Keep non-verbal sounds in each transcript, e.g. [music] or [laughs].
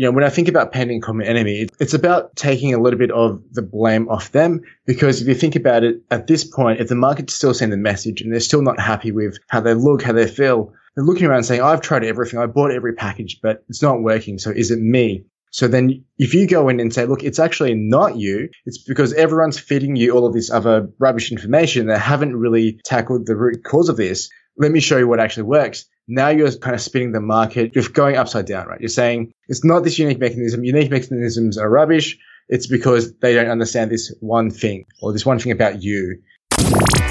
you know, when I think about painting common enemy, it's about taking a little bit of the blame off them. Because if you think about it at this point, if the market's still sending the message and they're still not happy with how they look, how they feel, they're looking around saying, I've tried everything. I bought every package, but it's not working. So is it me? So then if you go in and say, look, it's actually not you, it's because everyone's feeding you all of this other rubbish information. They haven't really tackled the root cause of this. Let me show you what actually works now you're kind of spinning the market. You're going upside down, right? You're saying it's not this unique mechanism. Unique mechanisms are rubbish. It's because they don't understand this one thing or this one thing about you.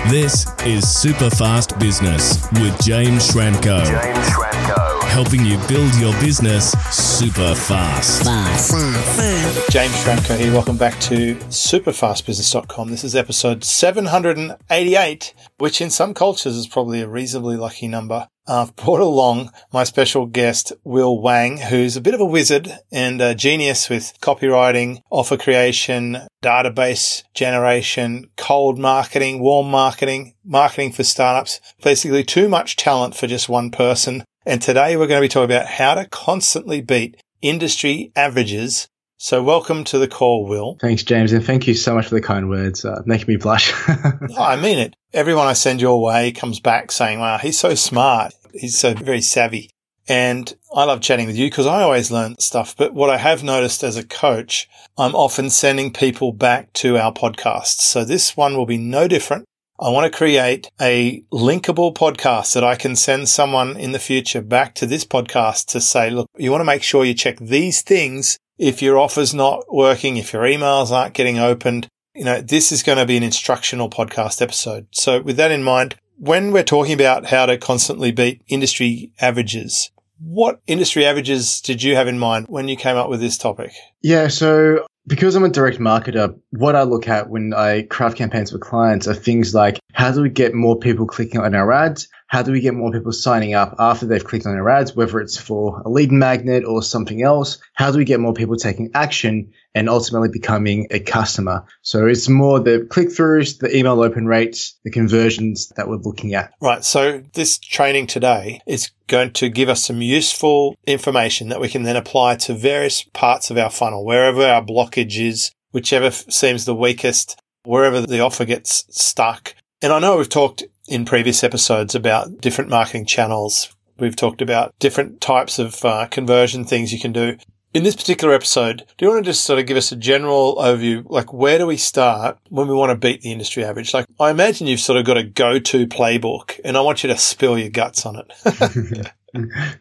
This is Super Fast Business with James Schramko. James Schramko. Helping you build your business super fast. fast. James Schramko here. Welcome back to superfastbusiness.com. This is episode 788, which in some cultures is probably a reasonably lucky number. Uh, I've brought along my special guest, Will Wang, who's a bit of a wizard and a genius with copywriting, offer creation, database generation, cold marketing, warm marketing, marketing for startups. Basically too much talent for just one person. And today we're going to be talking about how to constantly beat industry averages so welcome to the call, Will. Thanks, James, and thank you so much for the kind words, uh, making me blush. oh, [laughs] I mean it. Everyone I send your way comes back saying, wow, he's so smart. He's so very savvy. And I love chatting with you because I always learn stuff. But what I have noticed as a coach, I'm often sending people back to our podcasts. So this one will be no different. I want to create a linkable podcast that I can send someone in the future back to this podcast to say, look, you want to make sure you check these things if your offer's not working, if your emails aren't getting opened, you know, this is going to be an instructional podcast episode. So with that in mind, when we're talking about how to constantly beat industry averages, what industry averages did you have in mind when you came up with this topic? Yeah, so because I'm a direct marketer, what I look at when I craft campaigns for clients are things like how do we get more people clicking on our ads? How do we get more people signing up after they've clicked on our ads, whether it's for a lead magnet or something else? How do we get more people taking action and ultimately becoming a customer? So it's more the click throughs, the email open rates, the conversions that we're looking at. Right. So this training today is going to give us some useful information that we can then apply to various parts of our funnel, wherever our blockage is, whichever seems the weakest, wherever the offer gets stuck. And I know we've talked in previous episodes about different marketing channels. We've talked about different types of uh, conversion things you can do. In this particular episode, do you want to just sort of give us a general overview? Like, where do we start when we want to beat the industry average? Like, I imagine you've sort of got a go-to playbook and I want you to spill your guts on it. [laughs] [laughs]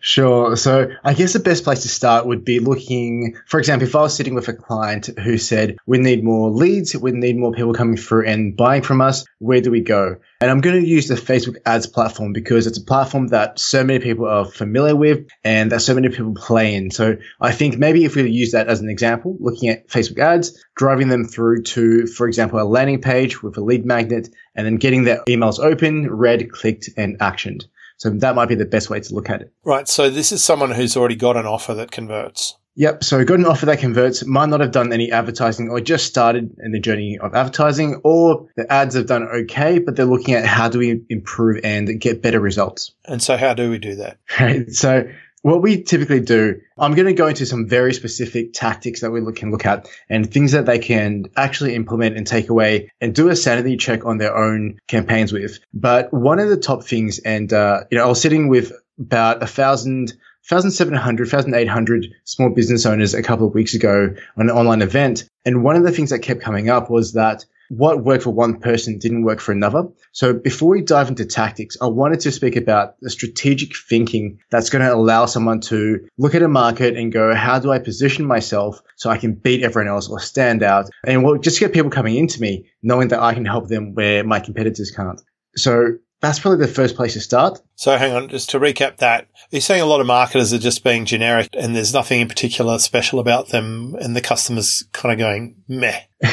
Sure. So I guess the best place to start would be looking, for example, if I was sitting with a client who said, we need more leads, we need more people coming through and buying from us, where do we go? And I'm going to use the Facebook ads platform because it's a platform that so many people are familiar with and that so many people play in. So I think maybe if we use that as an example, looking at Facebook ads, driving them through to, for example, a landing page with a lead magnet and then getting their emails open, read, clicked, and actioned. So that might be the best way to look at it. Right. So this is someone who's already got an offer that converts. Yep. So got an offer that converts, might not have done any advertising or just started in the journey of advertising, or the ads have done okay, but they're looking at how do we improve and get better results. And so how do we do that? [laughs] Right. So what we typically do, I'm going to go into some very specific tactics that we look, can look at and things that they can actually implement and take away and do a sanity check on their own campaigns with. But one of the top things, and, uh, you know, I was sitting with about a thousand, 1,700, 1,800 small business owners a couple of weeks ago on an online event. And one of the things that kept coming up was that what worked for one person didn't work for another. So before we dive into tactics, I wanted to speak about the strategic thinking that's going to allow someone to look at a market and go, how do I position myself so I can beat everyone else or stand out? And we'll just get people coming into me knowing that I can help them where my competitors can't. So that's probably the first place to start. So hang on, just to recap that, you're saying a lot of marketers are just being generic and there's nothing in particular special about them and the customers kind of going meh. [laughs]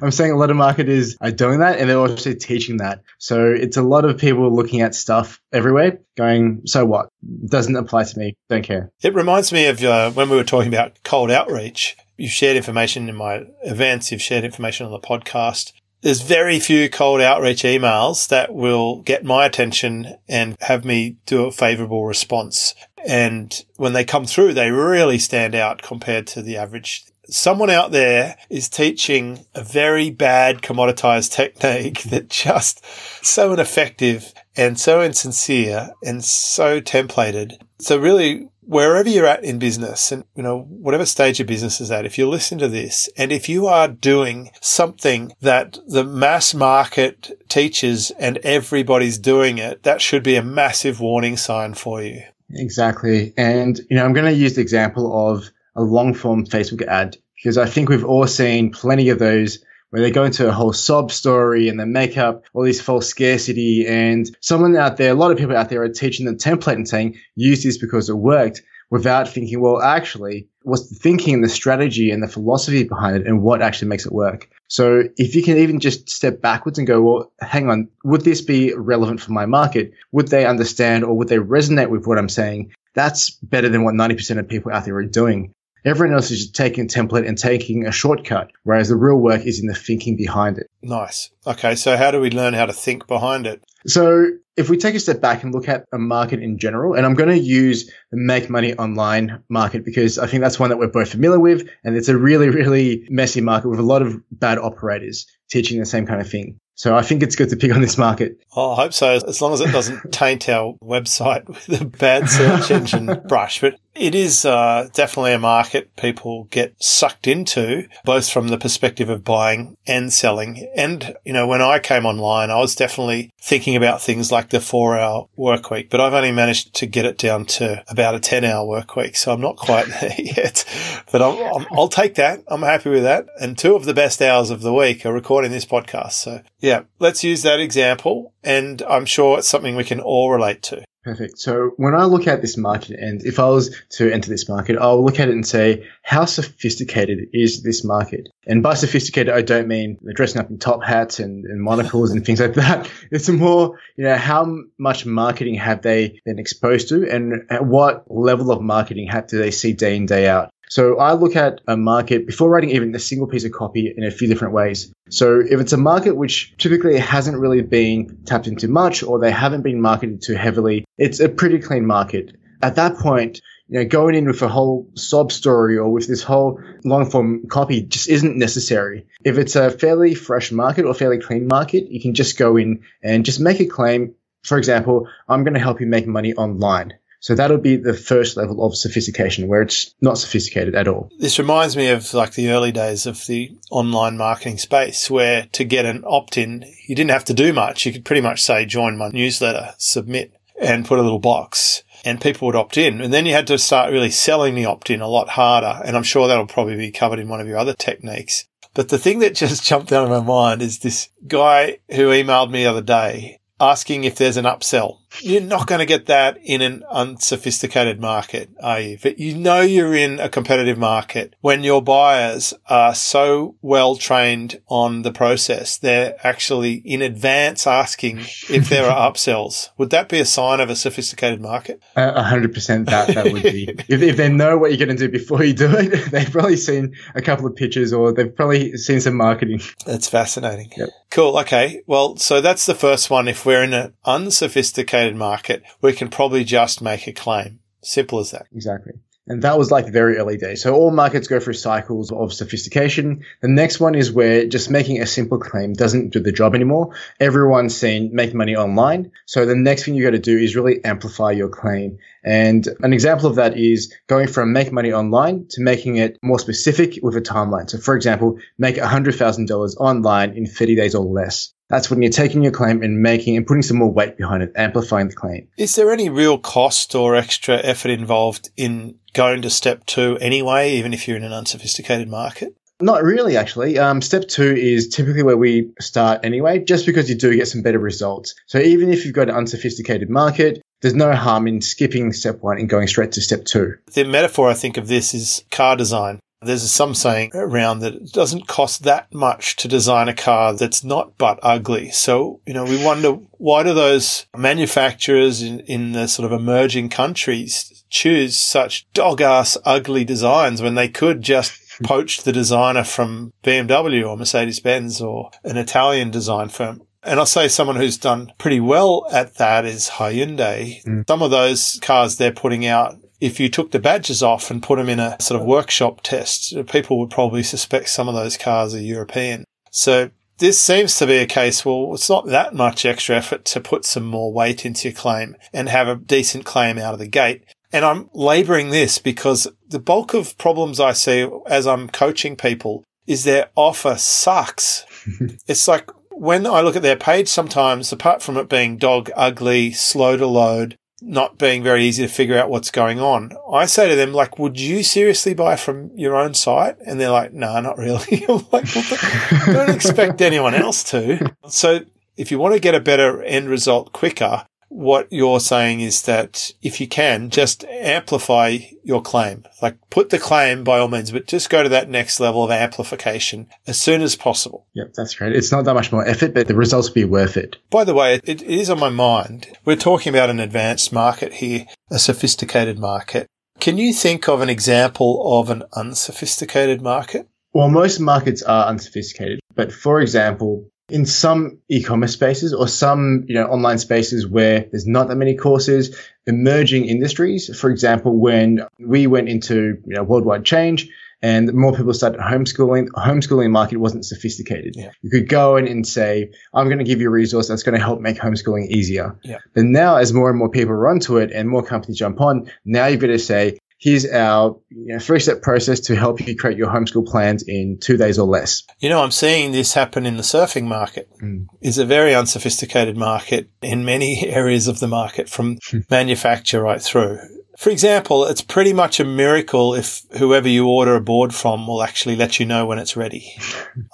I'm saying a lot of marketers are doing that and they're also teaching that. So it's a lot of people looking at stuff everywhere going, so what? Doesn't apply to me. Don't care. It reminds me of uh, when we were talking about cold outreach. You've shared information in my events. You've shared information on the podcast there's very few cold outreach emails that will get my attention and have me do a favorable response. And when they come through, they really stand out compared to the average someone out there is teaching a very bad commoditized technique [laughs] that just so ineffective and so insincere and so templated. So really, wherever you're at in business and, you know, whatever stage your business is at, if you listen to this and if you are doing something that the mass market teaches and everybody's doing it, that should be a massive warning sign for you. Exactly. And, you know, I'm going to use the example of a long form Facebook ad because I think we've all seen plenty of those where they go into a whole sob story and they make up all this false scarcity. And someone out there, a lot of people out there are teaching the template and saying, use this because it worked without thinking, well, actually, what's the thinking and the strategy and the philosophy behind it and what actually makes it work? So if you can even just step backwards and go, well, hang on, would this be relevant for my market? Would they understand or would they resonate with what I'm saying? That's better than what 90% of people out there are doing. Everyone else is just taking a template and taking a shortcut, whereas the real work is in the thinking behind it. Nice. Okay, so how do we learn how to think behind it? So if we take a step back and look at a market in general, and I'm going to use the make money online market because I think that's one that we're both familiar with, and it's a really, really messy market with a lot of bad operators teaching the same kind of thing. So I think it's good to pick on this market. Oh, I hope so, as long as it doesn't [laughs] taint our website [laughs] with a bad search engine brush. But it is uh, definitely a market people get sucked into, both from the perspective of buying and selling. And, you know, when I came online, I was definitely thinking about things like the four hour work week, but I've only managed to get it down to about a 10 hour work week. So I'm not quite [laughs] there yet, but i will take that. I'm happy with that. And two of the best hours of the week are recording this podcast. So yeah, let's use that example. And I'm sure it's something we can all relate to. Perfect. So when I look at this market, and if I was to enter this market, I'll look at it and say, how sophisticated is this market? And by sophisticated, I don't mean dressing up in top hats and, and monocles and things like that. [laughs] It's more, you know, how much marketing have they been exposed to, and at what level of marketing have, do they see day in day out? So I look at a market before writing even a single piece of copy in a few different ways. So if it's a market which typically hasn't really been tapped into much or they haven't been marketed too heavily, it's a pretty clean market. At that point, you know, going in with a whole sob story or with this whole long form copy just isn't necessary. If it's a fairly fresh market or fairly clean market, you can just go in and just make a claim. For example, I'm going to help you make money online. So that'll be the first level of sophistication where it's not sophisticated at all. This reminds me of like the early days of the online marketing space where to get an opt in, you didn't have to do much. You could pretty much say, join my newsletter, submit and put a little box and people would opt in. And then you had to start really selling the opt in a lot harder. And I'm sure that'll probably be covered in one of your other techniques. But the thing that [laughs] just jumped out of my mind is this guy who emailed me the other day asking if there's an upsell you're not going to get that in an unsophisticated market, are you? But you know you're in a competitive market when your buyers are so well trained on the process. They're actually in advance asking if there are upsells. [laughs] Would that be a sign of a sophisticated market? A hundred percent that that would be. if, if they know what you're going to do before you do it, [laughs] they've probably seen a couple of pictures or they've probably seen some marketing. That's fascinating. Yep. Cool. Okay. Well, so that's the first one. If we're in an unsophisticated market, we can probably just make a claim. Simple as that. Exactly. And that was like very early days. So all markets go through cycles of sophistication. The next one is where just making a simple claim doesn't do the job anymore. Everyone's seen make money online. So the next thing you got to do is really amplify your claim. And an example of that is going from make money online to making it more specific with a timeline. So for example, make $100,000 online in 30 days or less. That's when you're taking your claim and making and putting some more weight behind it, amplifying the claim. Is there any real cost or extra effort involved in going to step two anyway, even if you're in an unsophisticated market? Not really, actually. Um, step two is typically where we start anyway, just because you do get some better results. So even if you've got an unsophisticated market, there's no harm in skipping step one and going straight to step two. The metaphor I think of this is car design. There's some saying around that it doesn't cost that much to design a car that's not but ugly. So, you know, we wonder why do those manufacturers in, in the sort of emerging countries choose such dog ass ugly designs when they could just poach the designer from BMW or Mercedes Benz or an Italian design firm? And I'll say someone who's done pretty well at that is Hyundai. Mm. Some of those cars they're putting out if you took the badges off and put them in a sort of workshop test, people would probably suspect some of those cars are European. So this seems to be a case, well, it's not that much extra effort to put some more weight into your claim and have a decent claim out of the gate. And I'm laboring this because the bulk of problems I see as I'm coaching people is their offer sucks. [laughs] it's like when I look at their page sometimes, apart from it being dog ugly, slow to load, not being very easy to figure out what's going on. I say to them, like, would you seriously buy from your own site? And they're like, no, not really. [laughs] I'm like, well, don't expect anyone else to. [laughs] So if you want to get a better end result quicker, what you're saying is that if you can, just amplify your claim. Like put the claim by all means, but just go to that next level of amplification as soon as possible. Yep, that's great. It's not that much more effort, but the results will be worth it. By the way, it, it is on my mind. We're talking about an advanced market here, a sophisticated market. Can you think of an example of an unsophisticated market? Well, most markets are unsophisticated, but for example, in some e-commerce spaces or some you know online spaces where there's not that many courses emerging industries for example when we went into you know worldwide change and more people started homeschooling homeschooling market wasn't sophisticated yeah. you could go in and say i'm going to give you a resource that's going to help make homeschooling easier yeah. but now as more and more people run to it and more companies jump on now you've got to say here's our you know, three step process to help you create your homeschool plans in two days or less. You know, I'm seeing this happen in the surfing market. Mm. It's a very unsophisticated market in many [laughs] areas of the market from [laughs] hmm. manufacture right through. For example, it's pretty much a miracle if whoever you order a board from will actually let you know when it's ready. [laughs]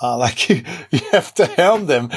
Uh, like you, you have to hound them.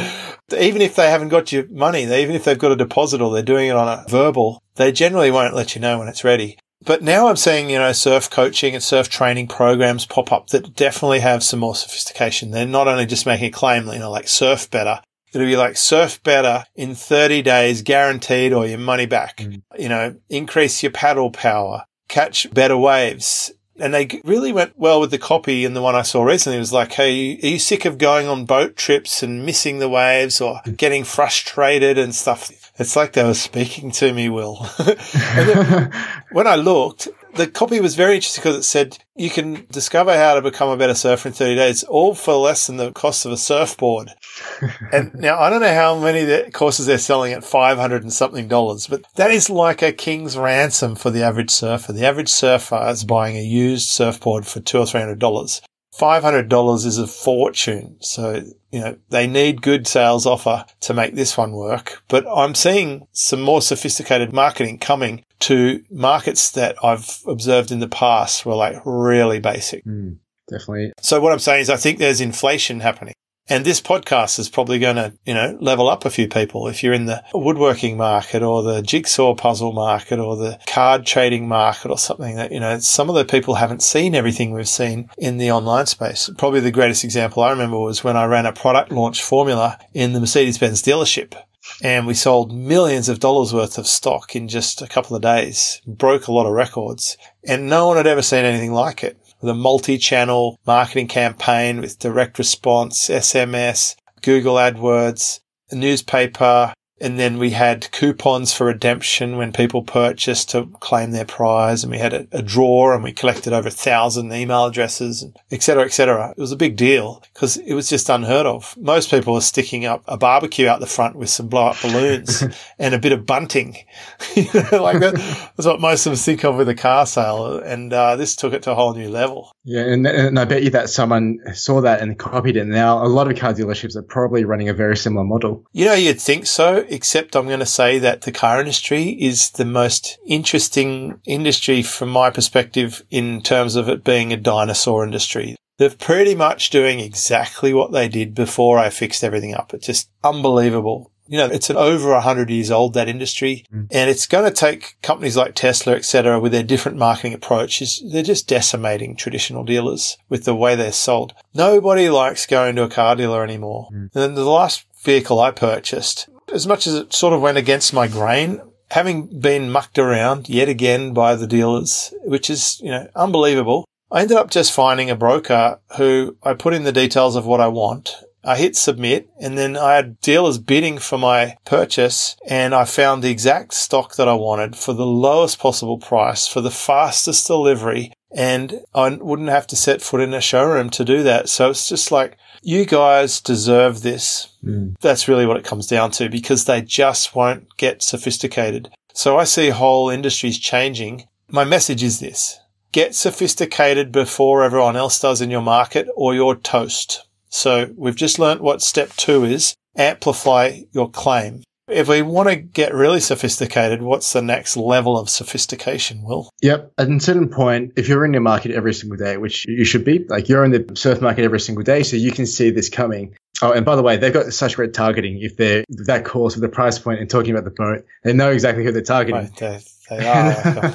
Even if they haven't got your money, even if they've got a deposit or they're doing it on a verbal, they generally won't let you know when it's ready. But now I'm seeing, you know, surf coaching and surf training programs pop up that definitely have some more sophistication. They're not only just making a claim, you know, like surf better. It'll be like surf better in 30 days guaranteed or your money back. Mm. You know, increase your paddle power, catch better waves. And they really went well with the copy and the one I saw recently was like, Hey, are you sick of going on boat trips and missing the waves or getting frustrated and stuff? It's like they were speaking to me, Will. [laughs] [laughs] when I looked, the copy was very interesting because it said you can discover how to become a better surfer in 30 days, all for less than the cost of a surfboard. [laughs] and now I don't know how many the courses they're selling at 500 and something dollars, but that is like a king's ransom for the average surfer. The average surfer is buying a used surfboard for two or three hundred dollars. $500 is a fortune. So, you know, they need good sales offer to make this one work. But I'm seeing some more sophisticated marketing coming to markets that I've observed in the past were like really basic. Mm, definitely. So what I'm saying is I think there's inflation happening. And this podcast is probably going to, you know, level up a few people. If you're in the woodworking market or the jigsaw puzzle market or the card trading market or something that, you know, some of the people haven't seen everything we've seen in the online space. Probably the greatest example I remember was when I ran a product launch formula in the Mercedes-Benz dealership and we sold millions of dollars worth of stock in just a couple of days, broke a lot of records and no one had ever seen anything like it with a multi-channel marketing campaign with direct response, SMS, Google AdWords, a newspaper, and then we had coupons for redemption when people purchased to claim their prize. And we had a, a drawer and we collected over a thousand email addresses, et cetera, et cetera. It was a big deal because it was just unheard of. Most people were sticking up a barbecue out the front with some blow up balloons [laughs] and a bit of bunting. [laughs] you know, like that, that's what most of us think of with a car sale. And uh, this took it to a whole new level. Yeah. And, and I bet you that someone saw that and copied it. Now a lot of car dealerships are probably running a very similar model. You know, you'd think so except I'm going to say that the car industry is the most interesting industry from my perspective in terms of it being a dinosaur industry. They're pretty much doing exactly what they did before I fixed everything up. It's just unbelievable. You know, it's an over 100 years old, that industry. Mm. And it's going to take companies like Tesla, et cetera, with their different marketing approaches. They're just decimating traditional dealers with the way they're sold. Nobody likes going to a car dealer anymore. Mm. And the last vehicle I purchased, as much as it sort of went against my grain, having been mucked around yet again by the dealers, which is, you know, unbelievable. I ended up just finding a broker who I put in the details of what I want I hit submit and then I had dealers bidding for my purchase and I found the exact stock that I wanted for the lowest possible price for the fastest delivery. And I wouldn't have to set foot in a showroom to do that. So it's just like, you guys deserve this. Mm. That's really what it comes down to because they just won't get sophisticated. So I see whole industries changing. My message is this. Get sophisticated before everyone else does in your market or you're toast. So we've just learned what step two is. Amplify your claim. If we want to get really sophisticated, what's the next level of sophistication, Will? Yep. At a certain point, if you're in your market every single day, which you should be, like you're in the surf market every single day, so you can see this coming. Oh, and by the way, they've got such great targeting. If they're that course with the price point and talking about the boat, they know exactly who they're targeting. Right, they are.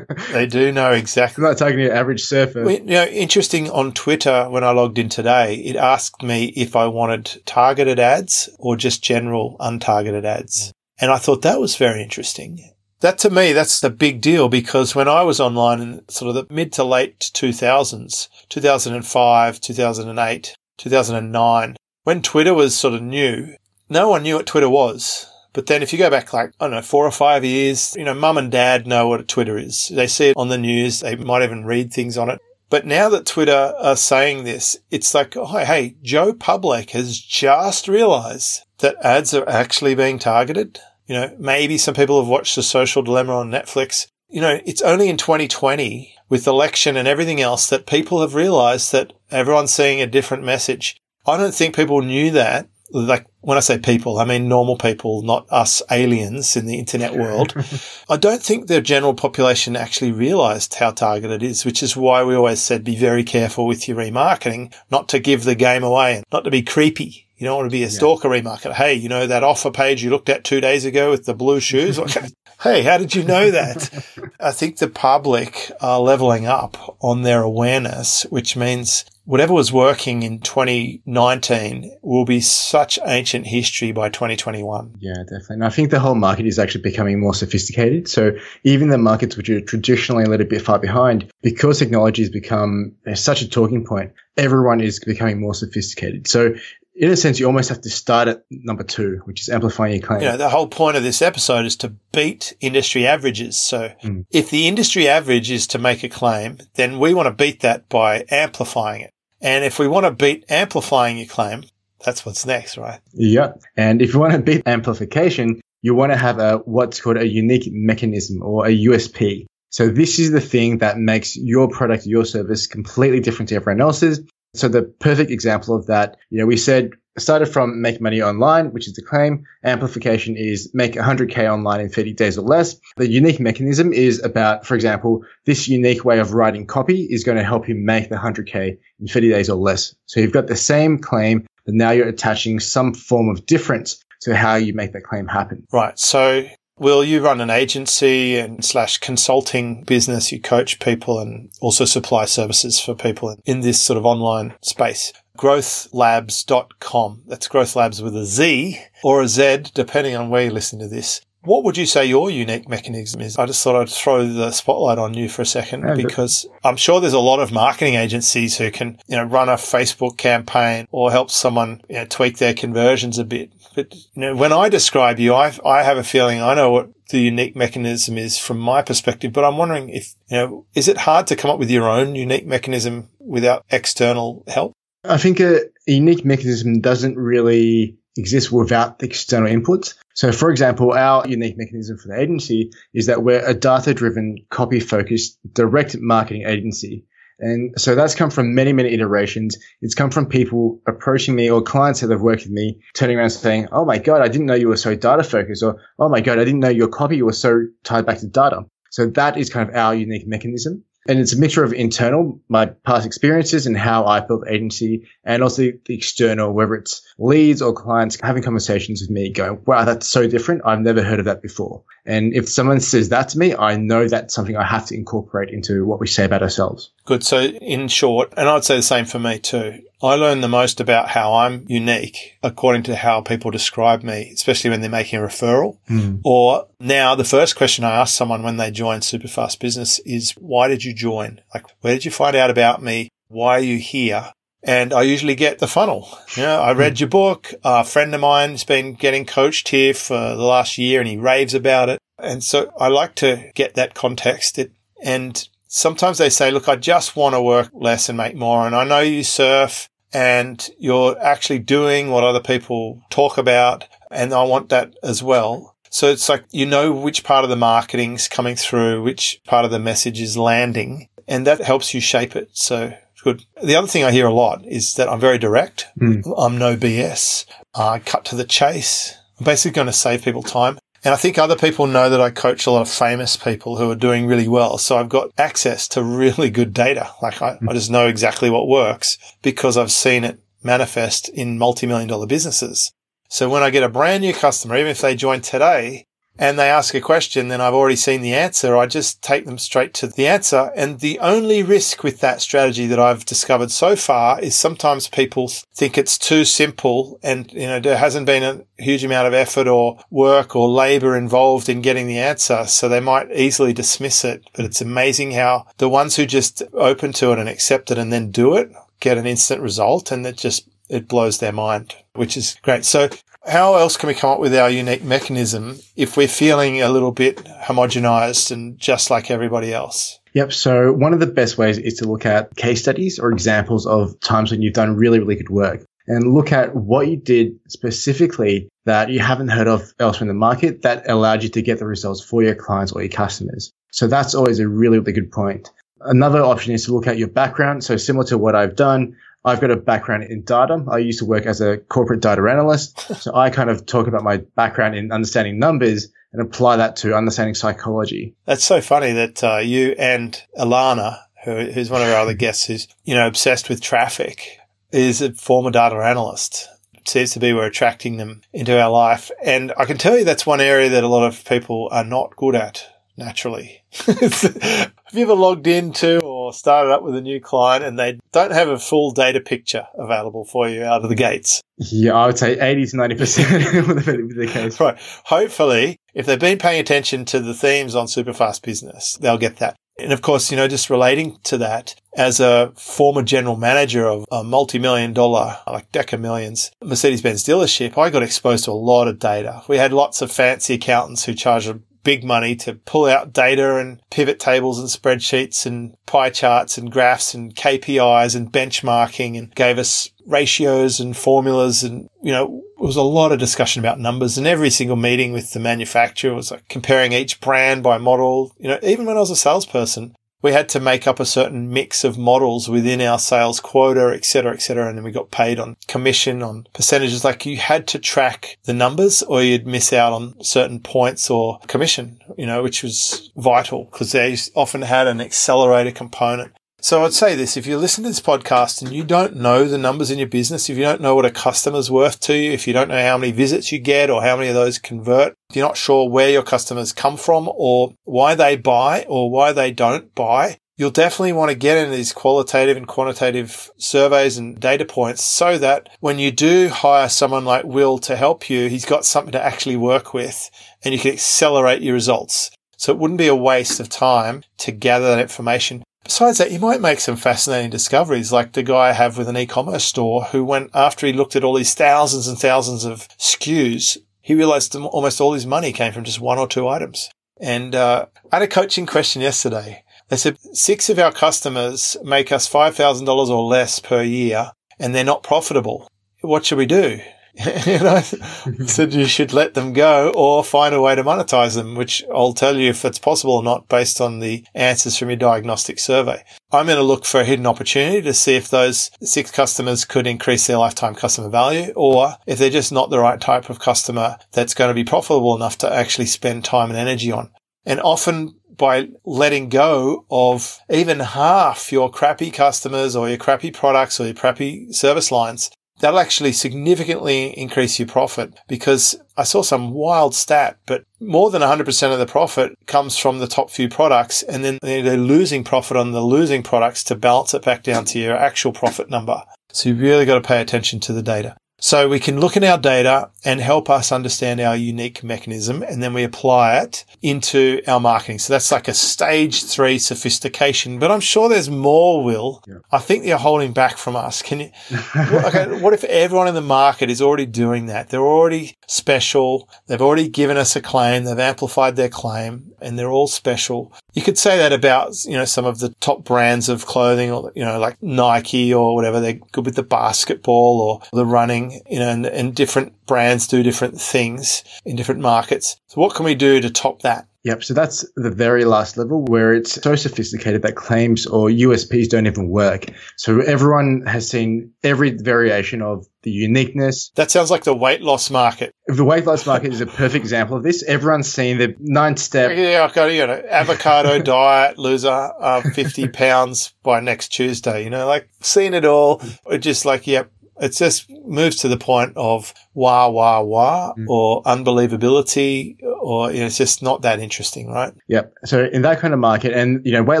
[laughs] they do know exactly. I'm not targeting your average surfer. you know, interesting on Twitter when I logged in today, it asked me if I wanted targeted ads or just general untargeted ads. And I thought that was very interesting. That to me, that's the big deal because when I was online in sort of the mid to late 2000s, 2005, 2008, 2009, when Twitter was sort of new, no one knew what Twitter was. But then if you go back like, I don't know, four or five years, you know, mum and dad know what Twitter is. They see it on the news. They might even read things on it. But now that Twitter are saying this, it's like, oh, hey, Joe Public has just realized that ads are actually being targeted. You know, maybe some people have watched The Social Dilemma on Netflix. You know, it's only in 2020 with election and everything else that people have realized that everyone's seeing a different message. I don't think people knew that like when I say people, I mean normal people, not us aliens in the internet world. [laughs] I don't think the general population actually realized how targeted it is, which is why we always said be very careful with your remarketing, not to give the game away, and not to be creepy. You don't want to be a stalker yeah. remarketer. Hey, you know that offer page you looked at two days ago with the blue shoes? [laughs] [laughs] hey, how did you know that? I think the public are leveling up on their awareness, which means whatever was working in 2019 will be such ancient history by 2021. Yeah, definitely. And I think the whole market is actually becoming more sophisticated. So even the markets which are traditionally a little bit far behind, because technology has become such a talking point, everyone is becoming more sophisticated. So in a sense, you almost have to start at number two, which is amplifying your claim. You know, the whole point of this episode is to beat industry averages. So mm. if the industry average is to make a claim, then we want to beat that by amplifying it. And if we want to beat amplifying your claim, that's what's next, right? Yeah. And if you want to beat amplification, you want to have a what's called a unique mechanism or a USP. So this is the thing that makes your product, your service completely different to everyone else's. So the perfect example of that, you know, we said started from make money online, which is the claim. Amplification is make 100k online in 30 days or less. The unique mechanism is about, for example, this unique way of writing copy is going to help you make the 100k in 30 days or less. So you've got the same claim, but now you're attaching some form of difference to how you make that claim happen. Right. So Will you run an agency and slash consulting business? You coach people and also supply services for people in this sort of online space. Growthlabz.com. That's growthlabz with a Z or a Z, depending on where you listen to this. What would you say your unique mechanism is? I just thought I'd throw the spotlight on you for a second because I'm sure there's a lot of marketing agencies who can, you know, run a Facebook campaign or help someone you know, tweak their conversions a bit. But you know, when I describe you, I, I have a feeling I know what the unique mechanism is from my perspective, but I'm wondering if, you know, is it hard to come up with your own unique mechanism without external help? I think a, a unique mechanism doesn't really exist without external inputs. So, for example, our unique mechanism for the agency is that we're a data driven, copy focused, direct marketing agency. And so that's come from many, many iterations. It's come from people approaching me or clients that have worked with me, turning around saying, Oh my God, I didn't know you were so data focused or, Oh my God, I didn't know your copy was so tied back to data. So that is kind of our unique mechanism. And it's a mixture of internal, my past experiences and how I built agency and also the external, whether it's leads or clients having conversations with me going, wow, that's so different. I've never heard of that before. And if someone says that to me, I know that's something I have to incorporate into what we say about ourselves. Good. So in short, and I'd say the same for me too. I learn the most about how I'm unique according to how people describe me, especially when they're making a referral. Mm. Or now the first question I ask someone when they join Superfast Business is, why did you join? Like, where did you find out about me? Why are you here? and I usually get the funnel. You know, I read your book. A friend of mine's been getting coached here for the last year and he raves about it. And so I like to get that context. It, and sometimes they say, look, I just want to work less and make more. And I know you surf and you're actually doing what other people talk about. And I want that as well. So it's like you know which part of the marketing's coming through, which part of the message is landing, and that helps you shape it. So good. The other thing I hear a lot is that I'm very direct. Mm. I'm no BS. I cut to the chase. I'm basically going to save people time. And I think other people know that I coach a lot of famous people who are doing really well. So I've got access to [laughs] really good data. Like I, I just know exactly what works because I've seen it manifest in multi-million dollar businesses. So when I get a brand new customer, even if they join today and they ask a question, then I've already seen the answer. I just take them straight to the answer. And the only risk with that strategy that I've discovered so far is sometimes people think it's too simple and, you know, there hasn't been a huge amount of effort or work or labor involved in getting the answer. So they might easily dismiss it. But it's amazing how the ones who just open to it and accept it and then do it get an instant result and it just it blows their mind, which is great. So how else can we come up with our unique mechanism if we're feeling a little bit homogenized and just like everybody else? Yep. So one of the best ways is to look at case studies or examples of times when you've done really, really good work and look at what you did specifically that you haven't heard of elsewhere in the market that allowed you to get the results for your clients or your customers. So that's always a really, really good point. Another option is to look at your background. So similar to what I've done, I've got a background in data. I used to work as a corporate data analyst. [laughs] So I kind of talk about my background in understanding numbers and apply that to understanding psychology. That's so funny that uh, you and Alana, who, who's one of our other [laughs] guests, who's, you know, obsessed with traffic, is a former data analyst. It seems to be we're attracting them into our life. And I can tell you that's one area that a lot of people are not good at naturally. [laughs] Have you ever logged into or started up with a new client and they don't have a full data picture available for you out of the gates? Yeah, I would say 80 to 90% would be the case. Right. Hopefully, if they've been paying attention to the themes on Superfast Business, they'll get that. And of course, you know, just relating to that, as a former general manager of a multi-million dollar, like Deca Millions, Mercedes-Benz dealership, I got exposed to a lot of data. We had lots of fancy accountants who charged big money to pull out data and pivot tables and spreadsheets and pie charts and graphs and KPIs and benchmarking and gave us ratios and formulas and, you know, it was a lot of discussion about numbers and every single meeting with the manufacturer was like comparing each brand by model. You know, even when I was a salesperson, we had to make up a certain mix of models within our sales quota, et cetera, et cetera. And then we got paid on commission, on percentages. Like you had to track the numbers or you'd miss out on certain points or commission, you know, which was vital because they often had an accelerator component. So I'd say this, if you listen to this podcast and you don't know the numbers in your business, if you don't know what a customer's worth to you, if you don't know how many visits you get or how many of those convert, if you're not sure where your customers come from or why they buy or why they don't buy, you'll definitely want to get into these qualitative and quantitative surveys and data points so that when you do hire someone like Will to help you, he's got something to actually work with and you can accelerate your results. So it wouldn't be a waste of time to gather that information. Besides that, you might make some fascinating discoveries, like the guy I have with an e-commerce store who went after he looked at all these thousands and thousands of SKUs, he realized almost all his money came from just one or two items. And uh, I had a coaching question yesterday. They said six of our customers make us $5,000 or less per year and they're not profitable. What should we do? [laughs] you know, mm-hmm. said you should let them go or find a way to monetize them, which I'll tell you if it's possible or not based on the answers from your diagnostic survey. I'm going to look for a hidden opportunity to see if those six customers could increase their lifetime customer value or if they're just not the right type of customer that's going to be profitable enough to actually spend time and energy on. And often by letting go of even half your crappy customers or your crappy products or your crappy service lines, that'll actually significantly increase your profit because I saw some wild stat, but more than 100% of the profit comes from the top few products and then they're losing profit on the losing products to balance it back down to your actual profit number. So you really got to pay attention to the data. So we can look at our data and help us understand our unique mechanism and then we apply it into our marketing. So that's like a stage three sophistication, but I'm sure there's more, Will. Yeah. I think you're holding back from us. Can you, okay, [laughs] what if everyone in the market is already doing that? They're already special. They've already given us a claim. They've amplified their claim and they're all special. You could say that about, you know, some of the top brands of clothing or, you know, like Nike or whatever. They're good with the basketball or the running, you know, and, and different brands do different things in different markets. So what can we do to top that? Yep. So that's the very last level where it's so sophisticated that claims or USPs don't even work. So everyone has seen every variation of the uniqueness. That sounds like the weight loss market. The weight loss market is a perfect example of this. Everyone's seen the nine step. Yeah, I've got, you know, avocado [laughs] diet, loser uh, 50 pounds by next Tuesday, you know, like seen it all. Just like, yep, it just moves to the point of wah, wah, wah mm. or unbelievability or, you know, it's just not that interesting, right? Yep. So in that kind of market, and, you know, weight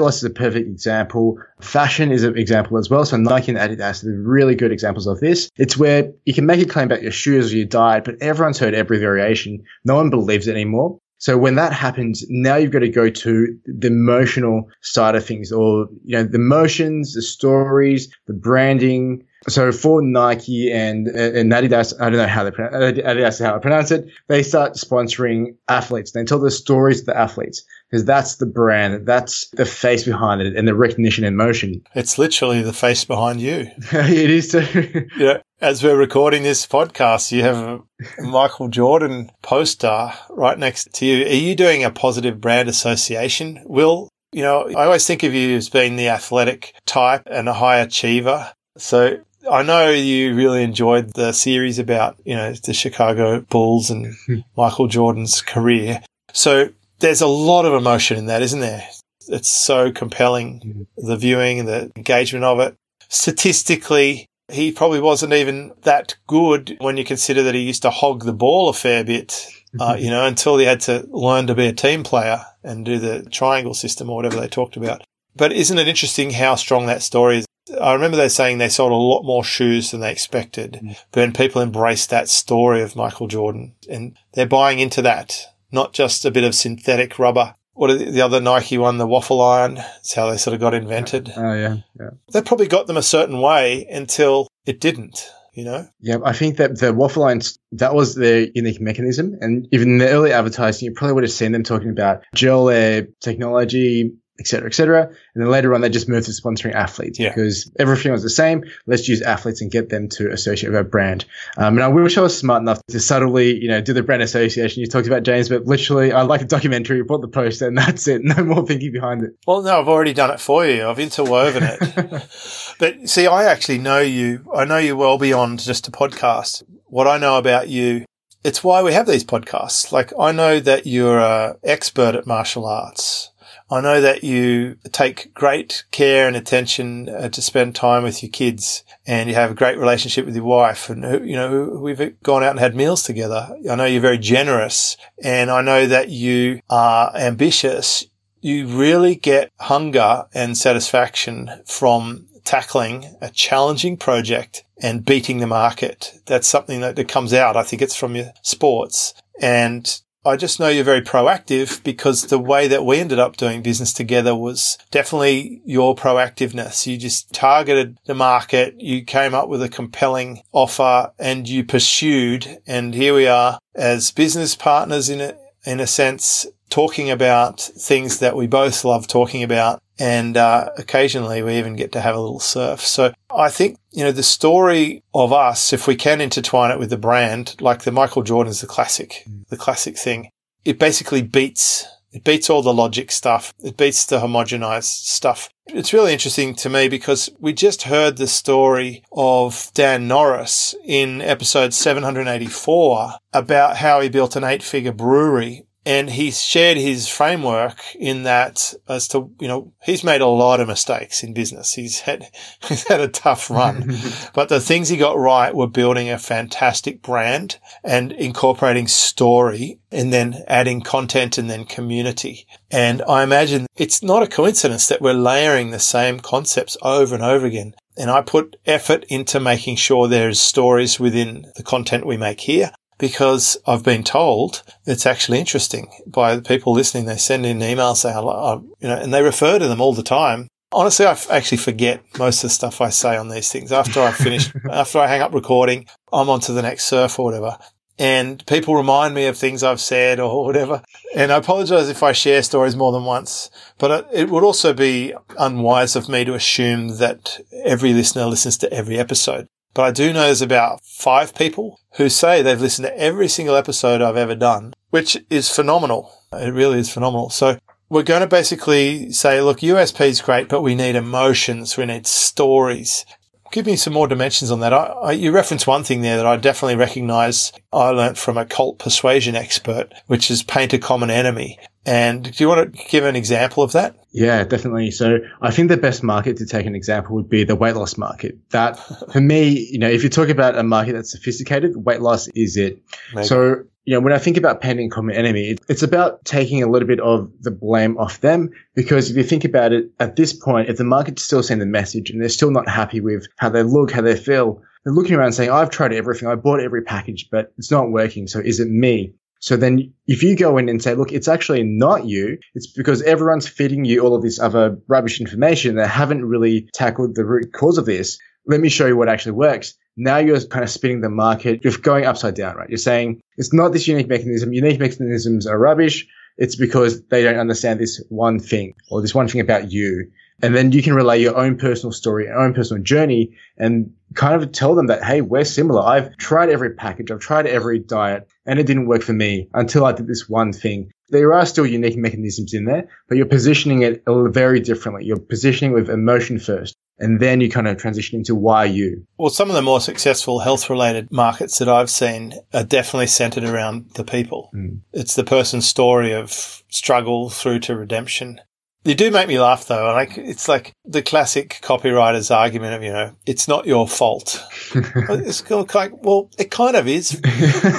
loss is a perfect example. Fashion is an example as well. So Nike and Adidas are really good examples of this. It's where you can make a claim about your shoes or your diet, but everyone's heard every variation. No one believes it anymore. So when that happens, now you've got to go to the emotional side of things or, you know, the emotions, the stories, the branding, so for Nike and, and Adidas, I don't know how they pronounce Adidas how I pronounce it. They start sponsoring athletes. They tell the stories of the athletes because that's the brand, that's the face behind it, and the recognition in motion. It's literally the face behind you. [laughs] it is too. [laughs] yeah. As we're recording this podcast, you have a Michael Jordan poster right next to you. Are you doing a positive brand association? Will you know, I always think of you as being the athletic type and a high achiever. So I know you really enjoyed the series about, you know, the Chicago Bulls and [laughs] Michael Jordan's career. So there's a lot of emotion in that, isn't there? It's so compelling, mm-hmm. the viewing and the engagement of it. Statistically, he probably wasn't even that good when you consider that he used to hog the ball a fair bit, uh, mm-hmm. you know, until he had to learn to be a team player and do the triangle system or whatever they talked about. But isn't it interesting how strong that story is? I remember they saying they sold a lot more shoes than they expected, mm. but then people embraced that story of Michael Jordan and they're buying into that, not just a bit of synthetic rubber. What the other Nike one, the waffle iron? It's how they sort of got invented. Oh yeah, yeah. They probably got them a certain way until it didn't. You know? Yeah, I think that the waffle irons that was their unique mechanism, and even in the early advertising, you probably would have seen them talking about gel air technology, etc., etc. And then later on, they just moved to sponsoring athletes yeah. because everything was the same. Let's use athletes and get them to associate with our brand. Um, and I wish I was smart enough to subtly, you know, do the brand association. You talked about James, but literally, I like a documentary, bought the poster, and [laughs] that's it. No more thinking behind it. Well, no, I've already done it for you. I've interwoven it. [laughs] but see, I actually know you. I know you well beyond just a podcast. What I know about you it's why we have these podcasts. Like I know that you're an expert at martial arts. I know that you take great care and attention uh, to spend time with your kids and you have a great relationship with your wife and you know we've gone out and had meals together. I know you're very generous and I know that you are ambitious. You really get hunger and satisfaction from tackling a challenging project and beating the market. That's something that, that comes out. I think it's from your sports and I just know you're very proactive because the way that we ended up doing business together was definitely your proactiveness. You just targeted the market. You came up with a compelling offer and you pursued. And here we are as business partners in a, in a sense, talking about things that we both love talking about. And uh, occasionally we even get to have a little surf. So I think, you know, the story of us, if we can intertwine it with the brand, like the Michael Jordan's the classic, the classic thing, it basically beats it beats all the logic stuff. It beats the homogenized stuff. It's really interesting to me because we just heard the story of Dan Norris in episode 784 about how he built an eight figure brewery and he shared his framework in that as to, you know, he's made a lot of mistakes in business. He's had, [laughs] he's had a tough run, [laughs] but the things he got right were building a fantastic brand and incorporating story and then adding content and then community. And I imagine it's not a coincidence that we're layering the same concepts over and over again. And I put effort into making sure there's stories within the content we make here because I've been told it's actually interesting by the people listening. They send in emails saying, you know, and they refer to them all the time. Honestly, I f- actually forget most of the stuff I say on these things. After I finish, [laughs] after I hang up recording, I'm on to the next surf or whatever. And people remind me of things I've said or whatever. And I apologize if I share stories more than once, but it would also be unwise of me to assume that every listener listens to every episode. But I do know there's about five people who say they've listened to every single episode I've ever done, which is phenomenal. It really is phenomenal. So we're going to basically say, look, USP is great, but we need emotions. We need stories. Give me some more dimensions on that. I, I, you referenced one thing there that I definitely recognize I learnt from a cult persuasion expert, which is paint a common enemy. And do you want to give an example of that? Yeah, definitely. So I think the best market to take an example would be the weight loss market. That [laughs] for me, you know, if you talk about a market that's sophisticated, weight loss is it. Maybe. So, you know, when I think about painting common enemy, it's about taking a little bit of the blame off them. Because if you think about it, at this point, if the market's still sending the message and they're still not happy with how they look, how they feel, they're looking around saying, I've tried everything. I bought every package, but it's not working. So is it me? So then if you go in and say, look, it's actually not you, it's because everyone's feeding you all of this other rubbish information that haven't really tackled the root cause of this. Let me show you what actually works. Now you're kind of spinning the market. You're going upside down, right? You're saying it's not this unique mechanism. Unique mechanisms are rubbish. It's because they don't understand this one thing or this one thing about you. And then you can relay your own personal story, your own personal journey and kind of tell them that, hey, we're similar. I've tried every package. I've tried every diet and it didn't work for me until I did this one thing. There are still unique mechanisms in there, but you're positioning it very differently. You're positioning with emotion first. And then you kind of transition into why you. Well, some of the more successful health related markets that I've seen are definitely centered around the people. Mm. It's the person's story of struggle through to redemption. You do make me laugh though. Like it's like the classic copywriter's argument of, you know, it's not your fault. [laughs] it's kind of like, well, it kind of is.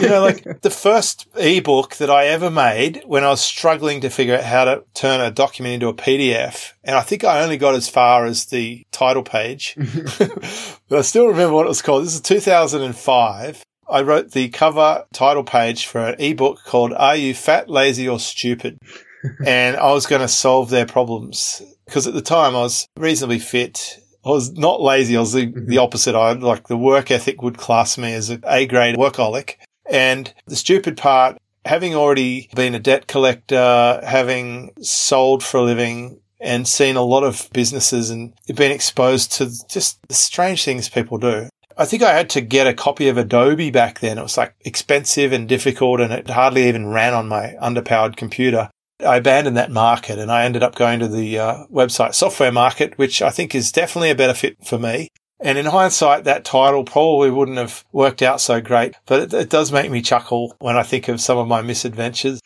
you know, like [laughs] the first ebook that I ever made when I was struggling to figure out how to turn a document into a PDF. And I think I only got as far as the title page, [laughs] but I still remember what it was called. This is 2005. I wrote the cover title page for an ebook called Are You Fat, Lazy or Stupid? [laughs] and I was going to solve their problems because at the time I was reasonably fit. I was not lazy. I was the, the mm-hmm. opposite. I like the work ethic would class me as an A grade workaholic. And the stupid part, having already been a debt collector, having sold for a living and seen a lot of businesses and been exposed to just the strange things people do. I think I had to get a copy of Adobe back then. It was like expensive and difficult and it hardly even ran on my underpowered computer. I abandoned that market and I ended up going to the uh, website software market, which I think is definitely a better fit for me. And in hindsight, that title probably wouldn't have worked out so great, but it, it does make me chuckle when I think of some of my misadventures.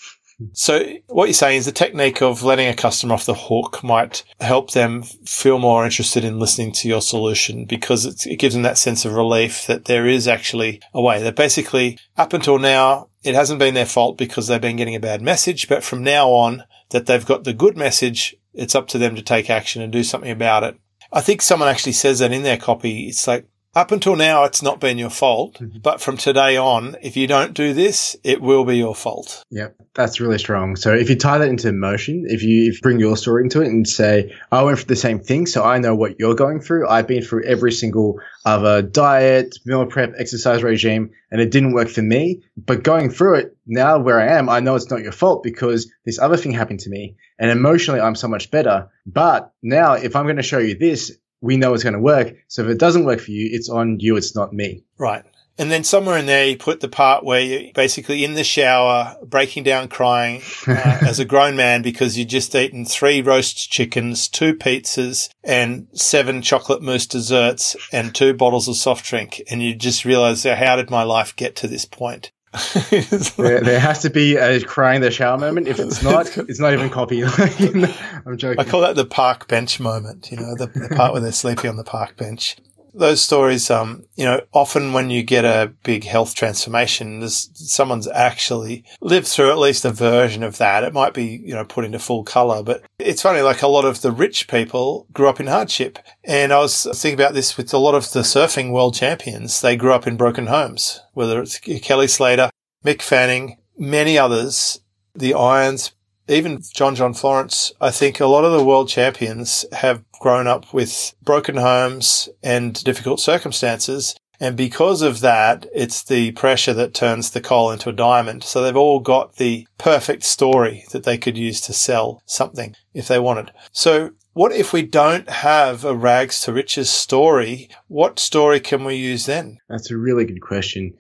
So what you're saying is the technique of letting a customer off the hook might help them feel more interested in listening to your solution because it gives them that sense of relief that there is actually a way that basically up until now, it hasn't been their fault because they've been getting a bad message. But from now on that they've got the good message, it's up to them to take action and do something about it. I think someone actually says that in their copy. It's like, up until now, it's not been your fault. Mm-hmm. But from today on, if you don't do this, it will be your fault. Yep. That's really strong. So if you tie that into emotion, if you, if you bring your story into it and say, I went through the same thing, so I know what you're going through. I've been through every single other diet, meal prep, exercise regime, and it didn't work for me. But going through it now where I am, I know it's not your fault because this other thing happened to me and emotionally I'm so much better. But now if I'm going to show you this, we know it's going to work. So if it doesn't work for you, it's on you. It's not me. Right. And then somewhere in there, you put the part where you're basically in the shower, breaking down, crying uh, [laughs] as a grown man because you just eaten three roast chickens, two pizzas, and seven chocolate mousse desserts, and two bottles of soft drink. And you just realize, how did my life get to this point? There, there, has to be a crying the shower moment. If it's not, [laughs] it's not even copy. [laughs] I'm joking. I call that the park bench moment. You know, the, the part where they're sleeping on the park bench. Those stories, um, you know, often when you get a big health transformation, someone's actually lived through at least a version of that. It might be, you know, put into full color, but it's funny, like a lot of the rich people grew up in hardship. And I was thinking about this with a lot of the surfing world champions. They grew up in broken homes, whether it's Kelly Slater, Mick Fanning, many others, the Irons, even John John Florence, I think a lot of the world champions have grown up with broken homes and difficult circumstances. And because of that, it's the pressure that turns the coal into a diamond. So they've all got the perfect story that they could use to sell something if they wanted. So what if we don't have a rags to riches story? What story can we use then? That's a really good question.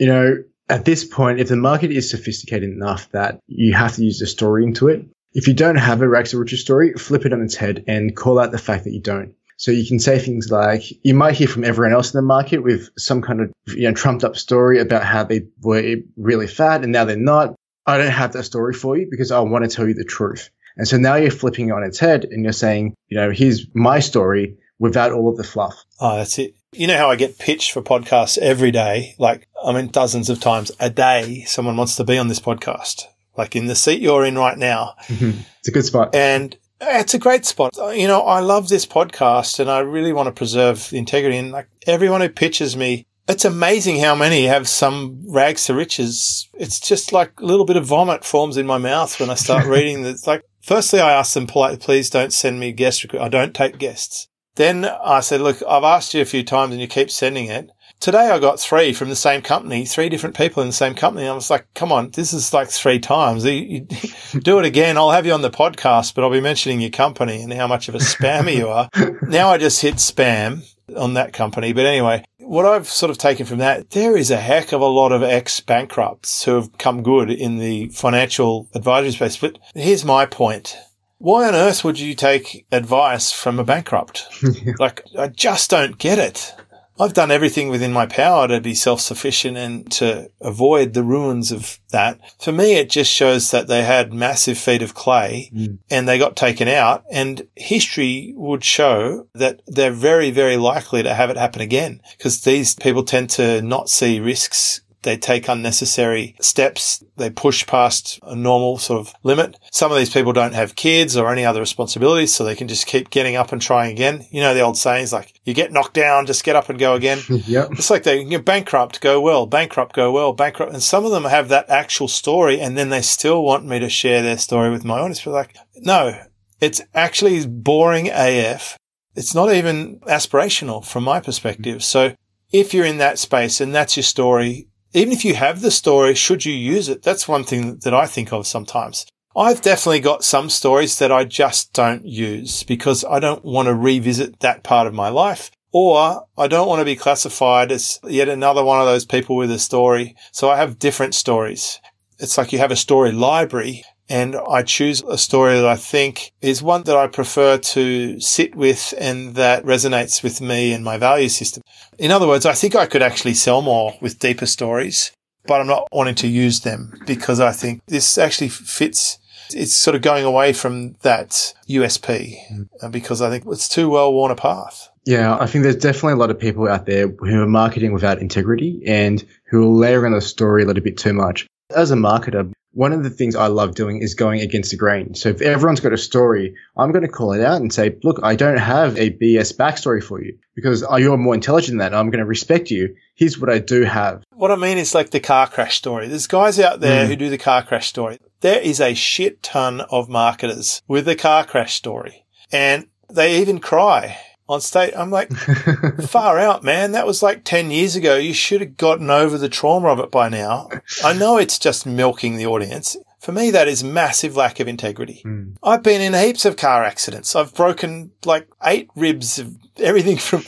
You know, at this point, if the market is sophisticated enough that you have to use a story into it, if you don't have a rags to riches story, flip it on its head and call out the fact that you don't. So you can say things like, you might hear from everyone else in the market with some kind of, you know, trumped up story about how they were really fat and now they're not. I don't have that story for you because I want to tell you the truth. And so now you're flipping it on its head and you're saying, you know, here's my story without all of the fluff. Oh, that's it. You know how I get pitched for podcasts every day? Like, I mean, dozens of times a day, someone wants to be on this podcast, like in the seat you're in right now. Mm-hmm. it's a good spot. And it's a great spot. You know, I love this podcast and I really want to preserve the integrity. And like everyone who pitches me, it's amazing how many have some rags to riches. It's just like a little bit of vomit forms in my mouth when I start [laughs] reading. It's like, firstly, I ask them politely, please don't send me guest requests. I don't take guests. Then I said, look, I've asked you a few times and you keep sending it. Today I got three from the same company, three different people in the same company. I was like, come on, this is like three times. You, you, [laughs] do it again. I'll have you on the podcast, but I'll be mentioning your company and how much of a spammer you are. [laughs] Now I just hit spam on that company. But anyway, what I've sort of taken from that, there is a heck of a lot of ex bankrupts who have come good in the financial advisory space. But here's my point. Why on earth would you take advice from a bankrupt? [laughs] like, I just don't get it. I've done everything within my power to be self-sufficient and to avoid the ruins of that. For me, it just shows that they had massive feet of clay mm. and they got taken out and history would show that they're very, very likely to have it happen again because these people tend to not see risks they take unnecessary steps. They push past a normal sort of limit. Some of these people don't have kids or any other responsibilities, so they can just keep getting up and trying again. You know, the old sayings like, you get knocked down, just get up and go again. [laughs] yep. It's like they you bankrupt, go well, bankrupt, go well, bankrupt. And some of them have that actual story and then they still want me to share their story with my audience. But like, no, it's actually boring AF. It's not even aspirational from my perspective. So if you're in that space and that's your story, even if you have the story, should you use it? That's one thing that I think of sometimes. I've definitely got some stories that I just don't use because I don't want to revisit that part of my life or I don't want to be classified as yet another one of those people with a story. So I have different stories. It's like you have a story library and I choose a story that I think is one that I prefer to sit with and that resonates with me and my value system. In other words, I think I could actually sell more with deeper stories, but I'm not wanting to use them because I think this actually fits. It's sort of going away from that USP mm. because I think it's too well worn a path. Yeah, I think there's definitely a lot of people out there who are marketing without integrity and who will layer in the story a little bit too much. As a marketer, one of the things I love doing is going against the grain. So if everyone's got a story, I'm going to call it out and say, look, I don't have a BS backstory for you because you're more intelligent than that. I'm going to respect you. Here's what I do have. What I mean is like the car crash story. There's guys out there mm. who do the car crash story. There is a shit ton of marketers with the car crash story and they even cry on stage. I'm like, [laughs] far out, man. That was like 10 years ago. You should have gotten over the trauma of it by now. I know it's just milking the audience. For me, that is massive lack of integrity. Mm. I've been in heaps of car accidents. I've broken like eight ribs of everything [laughs] from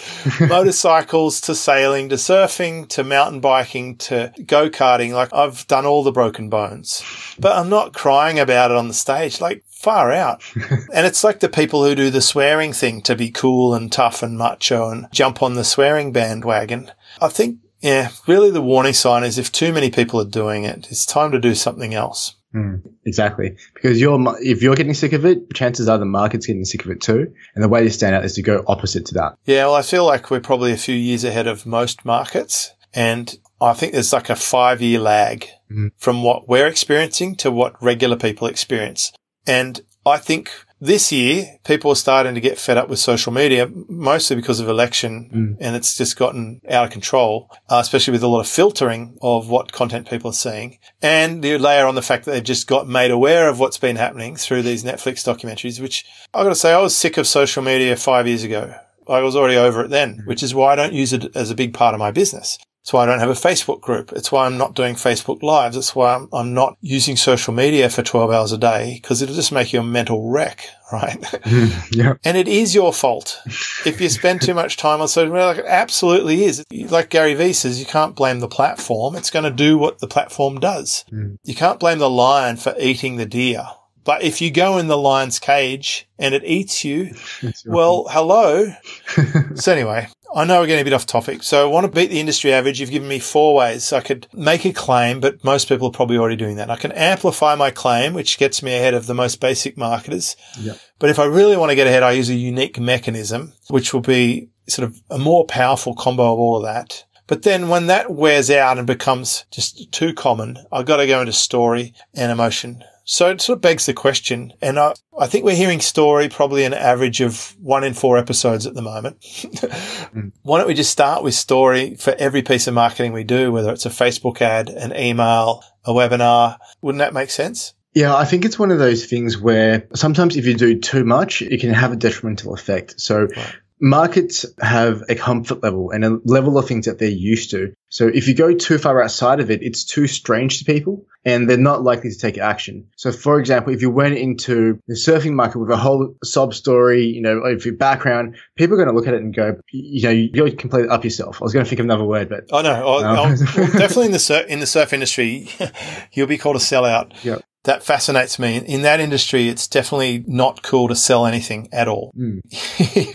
motorcycles to sailing to surfing to mountain biking to go karting. Like I've done all the broken bones, but I'm not crying about it on the stage. Like far out. [laughs] and it's like the people who do the swearing thing to be cool and tough and macho and jump on the swearing bandwagon. I think, yeah, really the warning sign is if too many people are doing it, it's time to do something else. Mm, exactly. Because you're, if you're getting sick of it, chances are the market's getting sick of it too. And the way to stand out is to go opposite to that. Yeah. Well, I feel like we're probably a few years ahead of most markets. And I think there's like a five year lag mm-hmm. from what we're experiencing to what regular people experience. And I think this year, people are starting to get fed up with social media, mostly because of election, mm. and it's just gotten out of control, uh, especially with a lot of filtering of what content people are seeing. And you layer on the fact that they've just got made aware of what's been happening through these Netflix documentaries, which I've got to say, I was sick of social media five years ago. I was already over it then, mm. which is why I don't use it as a big part of my business. It's why I don't have a Facebook group. It's why I'm not doing Facebook lives. It's why I'm, I'm not using social media for 12 hours a day because it'll just make you a mental wreck, [laughs] right? [laughs] yeah. And it is your fault if you spend too much time on social media. Like it absolutely is. Like Gary Vee says, you can't blame the platform. It's going to do what the platform does. Mm. You can't blame the lion for eating the deer. But if you go in the lion's cage and it eats you, [laughs] well, hello. [laughs] so anyway, I know we're getting a bit off topic. So I want to beat the industry average. You've given me four ways. I could make a claim, but most people are probably already doing that. I can amplify my claim, which gets me ahead of the most basic marketers. Yep. But if I really want to get ahead, I use a unique mechanism, which will be sort of a more powerful combo of all of that. But then when that wears out and becomes just too common, I've got to go into story and emotion. So it sort of begs the question, and I, I think we're hearing story probably an average of one in four episodes at the moment. [laughs] mm. Why don't we just start with story for every piece of marketing we do, whether it's a Facebook ad, an email, a webinar? Wouldn't that make sense? Yeah, I think it's one of those things where sometimes if you do too much, it can have a detrimental effect. So right markets have a comfort level and a level of things that they're used to. So if you go too far outside of it, it's too strange to people and they're not likely to take action. So for example, if you went into the surfing market with a whole sob story, you know, of your background, people are going to look at it and go, you know, you're completely up yourself. I was going to think of another word, but. Oh no, well, [laughs] definitely in the surf, in the surf industry, [laughs] you'll be called a sellout. Yeah that fascinates me. In that industry, it's definitely not cool to sell anything at all. Mm.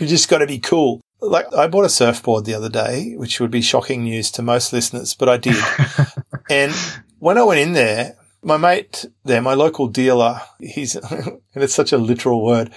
[laughs] you just got to be cool. Like I bought a surfboard the other day, which would be shocking news to most listeners, but I did. [laughs] and when I went in there, my mate there, my local dealer, he's, [laughs] and it's such a literal word,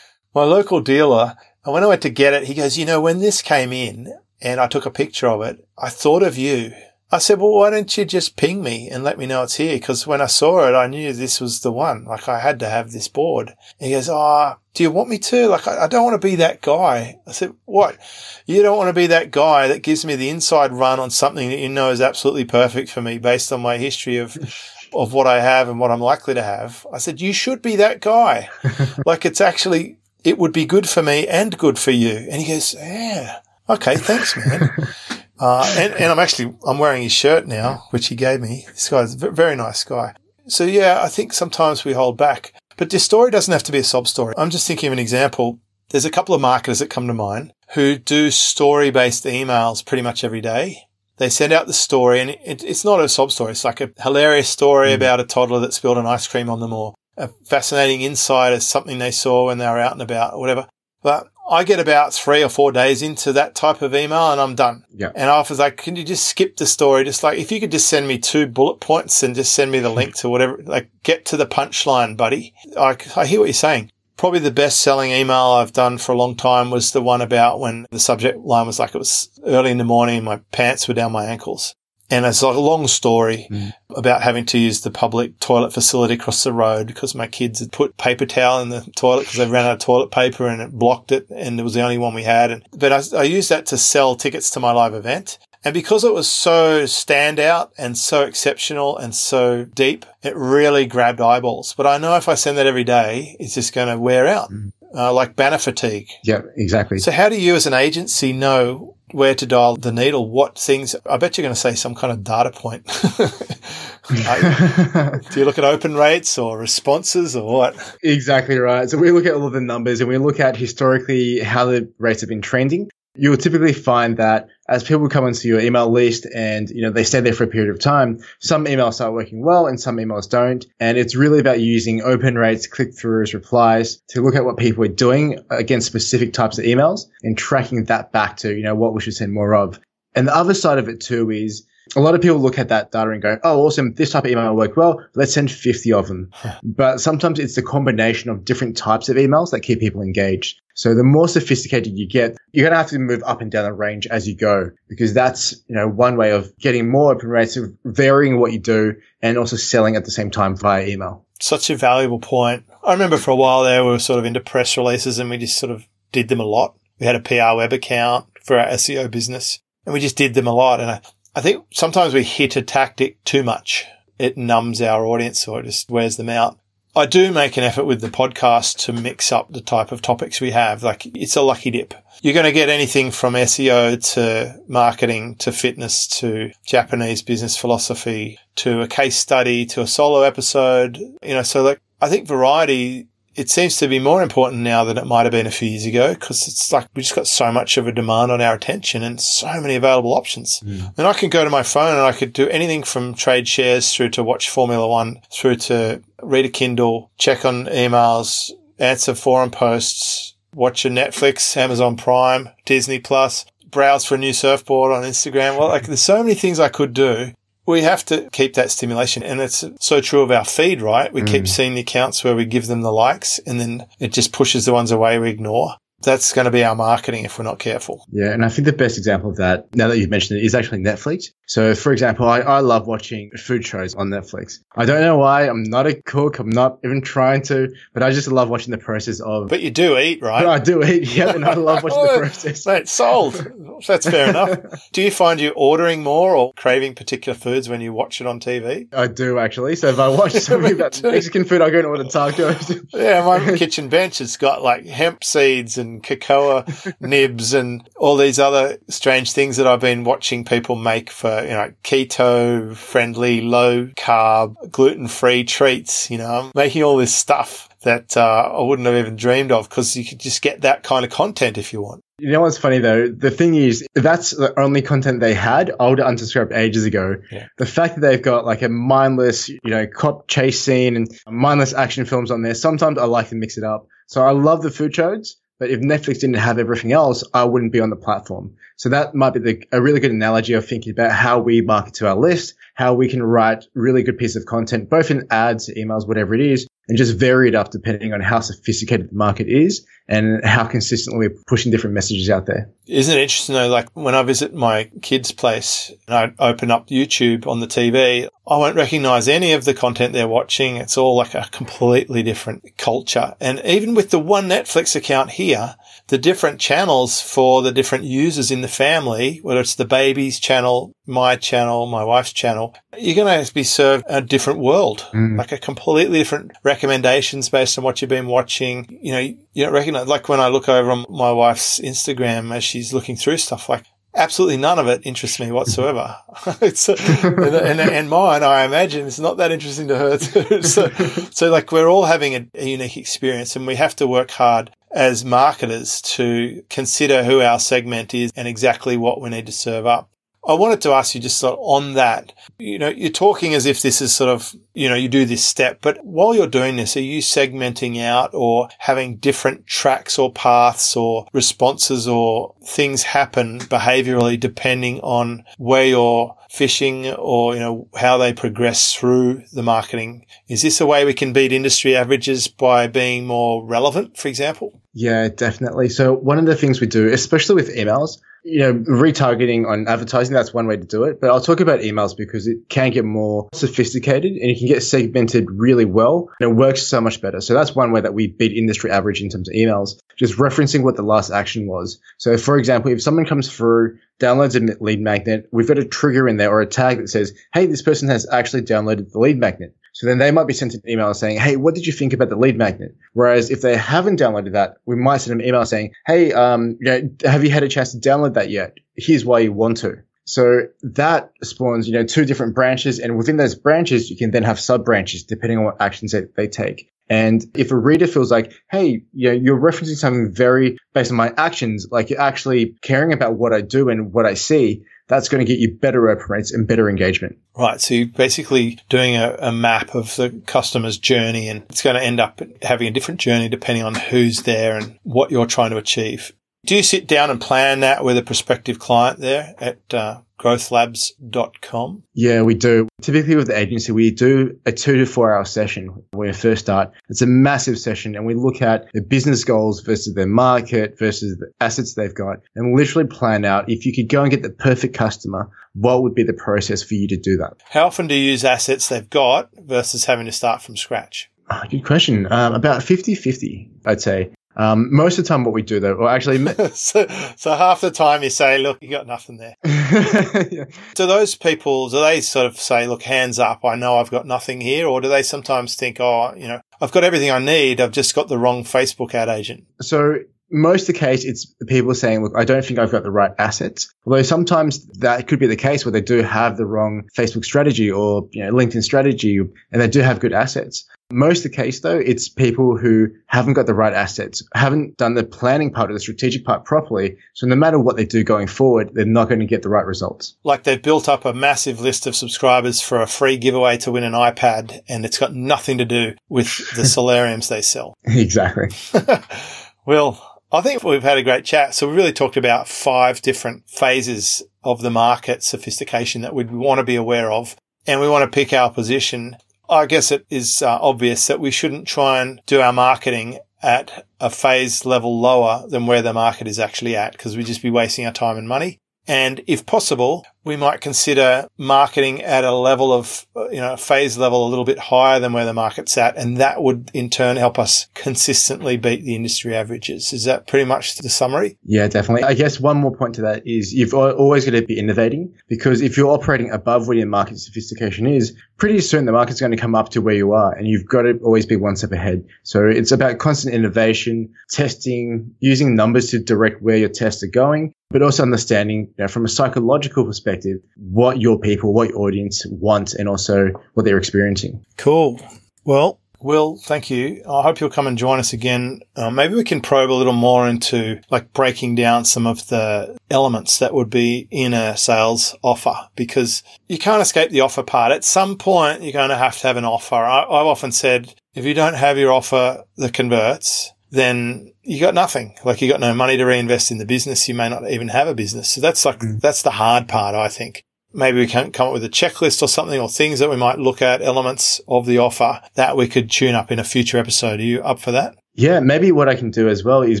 my local dealer, and when I went to get it, he goes, you know, when this came in and I took a picture of it, I thought of you I said, well, why don't you just ping me and let me know it's here? Because when I saw it, I knew this was the one. Like I had to have this board. And he goes, oh, do you want me to? Like, I, I don't want to be that guy. I said, what? You don't want to be that guy that gives me the inside run on something that you know is absolutely perfect for me based on my history of, [laughs] of what I have and what I'm likely to have. I said, you should be that guy. [laughs] like it's actually, it would be good for me and good for you. And he goes, yeah, okay, thanks, man. [laughs] Uh, and, and I'm actually, I'm wearing his shirt now, which he gave me. This guy's a very nice guy. So yeah, I think sometimes we hold back, but this story doesn't have to be a sob story. I'm just thinking of an example. There's a couple of marketers that come to mind who do story based emails pretty much every day. They send out the story and it, it's not a sob story. It's like a hilarious story mm. about a toddler that spilled an ice cream on them or a fascinating insight of something they saw when they were out and about or whatever. But I get about three or four days into that type of email and I'm done. Yeah. And I was like, can you just skip the story? Just like, if you could just send me two bullet points and just send me the link to whatever, like get to the punchline, buddy. I, I hear what you're saying. Probably the best selling email I've done for a long time was the one about when the subject line was like, it was early in the morning my pants were down my ankles. And it's like a long story mm. about having to use the public toilet facility across the road because my kids had put paper towel in the toilet because they ran out of toilet paper and it blocked it. And it was the only one we had. And, but I, I used that to sell tickets to my live event. And because it was so standout and so exceptional and so deep, it really grabbed eyeballs. But I know if I send that every day, it's just going to wear out. Mm. Uh, like banner fatigue. Yeah, exactly. So how do you as an agency know where to dial the needle, what things, I bet you're going to say some kind of data point. [laughs] do you look at open rates or responses or what? Exactly right. So we look at all of the numbers and we look at historically how the rates have been trending you'll typically find that as people come into your email list and you know they stay there for a period of time, some emails start working well and some emails don't. And it's really about using open rates, click throughs, replies to look at what people are doing against specific types of emails and tracking that back to you know what we should send more of. And the other side of it too is a lot of people look at that data and go, oh, awesome, this type of email worked well. Let's send 50 of them. but sometimes it's the combination of different types of emails that keep people engaged. So the more sophisticated you get, you're going to have to move up and down the range as you go because that's, you know, one way of getting more open rates of varying what you do and also selling at the same time via email. Such a valuable point. I remember for a while there, we were sort of into press releases and we just sort of did them a lot. We had a PR web account for our SEO business and we just did them a lot. And I, I think sometimes we hit a tactic too much. It numbs our audience or it just wears them out. I do make an effort with the podcast to mix up the type of topics we have. Like it's a lucky dip. You're going to get anything from SEO to marketing to fitness to Japanese business philosophy to a case study to a solo episode. You know, so like I think variety it seems to be more important now than it might have been a few years ago because it's like we just got so much of a demand on our attention and so many available options. Mm. And I can go to my phone and I could do anything from trade shares through to watch Formula One through to read a Kindle, check on emails, answer forum posts, watch a Netflix, Amazon Prime, Disney Plus, browse for a new surfboard on Instagram. Well, like there's so many things I could do we have to keep that stimulation. And it's so true of our feed, right? We mm. keep seeing the accounts where we give them the likes and then it just pushes the ones away we ignore that's going to be our marketing if we're not careful. Yeah. And I think the best example of that, now that you've mentioned it, is actually Netflix. So, for example, I, I love watching food shows on Netflix. I don't know why. I'm not a cook. I'm not even trying to, but I just love watching the process of. But you do eat, right? I do eat, yeah. And I love watching the [laughs] oh, process. Mate, sold. That's fair enough. [laughs] Do you find you ordering more or craving particular foods when you watch it on TV? I do, actually. So if I watch [laughs] something about Mexican food, I go and order tacos. yeah, my kitchen bench has got like hemp seeds and cocoa nibs and all these other strange things that I've been watching people make for you know, keto friendly, low carb, gluten free treats. You know, I'm making all this stuff that uh, I wouldn't have even dreamed of because you could just get that kind of content if you want. You know what's funny though? The thing is, that's the only content they had. I would have unsubscribed ages ago. Yeah. The fact that they've got like a mindless, you know, cop chase scene and mindless action films on there. Sometimes I like to mix it up. So I love the food shows, but if Netflix didn't have everything else, I wouldn't be on the platform. So that might be the, a really good analogy of thinking about how we market to our list, how we can write really good piece of content, both in ads, emails, whatever it is, and just vary it up depending on how sophisticated the market is and how consistently we're pushing different messages out there. Isn't it interesting though? Like when I visit my kids' place and I open up YouTube on the TV, I won't recognize any of the content they're watching. It's all like a completely different culture. And even with the one Netflix account here, the different channels for the different users in the family, whether it's the baby's channel, my channel, my wife's channel, you're going to be served a different world, mm. like a completely different recommendations based on what you've been watching. You know, you don't recognize, like when I look over on my wife's Instagram as she's looking through stuff, like absolutely none of it interests me whatsoever. [laughs] it's, and, and, and, mine, I imagine, is not that interesting to her too. [laughs] So, so like we're all having a, a unique experience and we have to work hard as marketers to consider who our segment is and exactly what we need to serve up. I wanted to ask you just sort of on that. You know, you're talking as if this is sort of, you know, you do this step, but while you're doing this, are you segmenting out or having different tracks or paths or responses or things happen behaviorally depending on where you're fishing or, you know, how they progress through the marketing? Is this a way we can beat industry averages by being more relevant, for example? Yeah, definitely. So one of the things we do, especially with emails, you know, retargeting on advertising, that's one way to do it. But I'll talk about emails because it can get more sophisticated and you can get segmented really well and it works so much better. So that's one way that we beat industry average in terms of emails, just referencing what the last action was. So for example, if someone comes through, downloads a lead magnet, we've got a trigger in there or a tag that says, Hey, this person has actually downloaded the lead magnet. So then they might be sent an email saying, Hey, what did you think about the lead magnet? Whereas if they haven't downloaded that, we might send them an email saying, Hey, um, you know, have you had a chance to download that yet? Here's why you want to. So that spawns, you know, two different branches. And within those branches, you can then have sub branches depending on what actions that they take. And if a reader feels like, hey, you know, you're referencing something very based on my actions, like you're actually caring about what I do and what I see, that's going to get you better open rates and better engagement. Right. So you're basically doing a, a, map of the customer's journey and it's going to end up having a different journey depending on who's there and what you're trying to achieve. Do you sit down and plan that with a prospective client there at uh, growthlabz.com? Yeah, we do. Typically with the agency, we do a two to four hour session when we first start. It's a massive session and we look at the business goals versus their market versus the assets they've got and literally plan out if you could go and get the perfect customer, what would be the process for you to do that? How often do you use assets they've got versus having to start from scratch? Oh, good question. Um, about 50 50, I'd say. Um, most of the time, what we do though, or actually, [laughs] so, so half the time you say, "Look, you got nothing there." [laughs] yeah. Do those people do they sort of say, "Look, hands up, I know I've got nothing here," or do they sometimes think, "Oh, you know, I've got everything I need, I've just got the wrong Facebook ad agent"? So most of the case, it's people saying, look, I don't think I've got the right assets. Although sometimes that could be the case where they do have the wrong Facebook strategy or you know, LinkedIn strategy and they do have good assets. Most of the case, though, it's people who haven't got the right assets, haven't done the planning part or the strategic part properly. So no matter what they do going forward, they're not going to get the right results. Like they've built up a massive list of subscribers for a free giveaway to win an iPad, and it's got nothing to do with the [laughs] solariums they sell. Exactly. [laughs] well, I think we've had a great chat. So we really talked about five different phases of the market sophistication that we'd want to be aware of. And we want to pick our position I guess it is uh, obvious that we shouldn't try and do our marketing at a phase level lower than where the market is actually at because we'd just be wasting our time and money. And if possible, we might consider marketing at a level of, uh, you know, phase level a little bit higher than where the market's at. And that would in turn help us consistently beat the industry averages. Is that pretty much the summary? Yeah, definitely. I guess one more point to that is you've always got to be innovating because if you're operating above where your market sophistication is, pretty soon the market's going to come up to where you are and you've got to always be one step ahead. So it's about constant innovation, testing, using numbers to direct where your tests are going but also understanding you know, from a psychological perspective what your people, what your audience want, and also what they're experiencing. Cool. Well, Will, thank you. I hope you'll come and join us again. Uh, maybe we can probe a little more into like breaking down some of the elements that would be in a sales offer because you can't escape the offer part. At some point, you're going to have to have an offer. I, I've often said if you don't have your offer that converts, then you got nothing. Like you got no money to reinvest in the business. You may not even have a business. So that's like, mm. that's the hard part, I think. Maybe we can come up with a checklist or something or things that we might look at, elements of the offer that we could tune up in a future episode. Are you up for that? Yeah, maybe what I can do as well is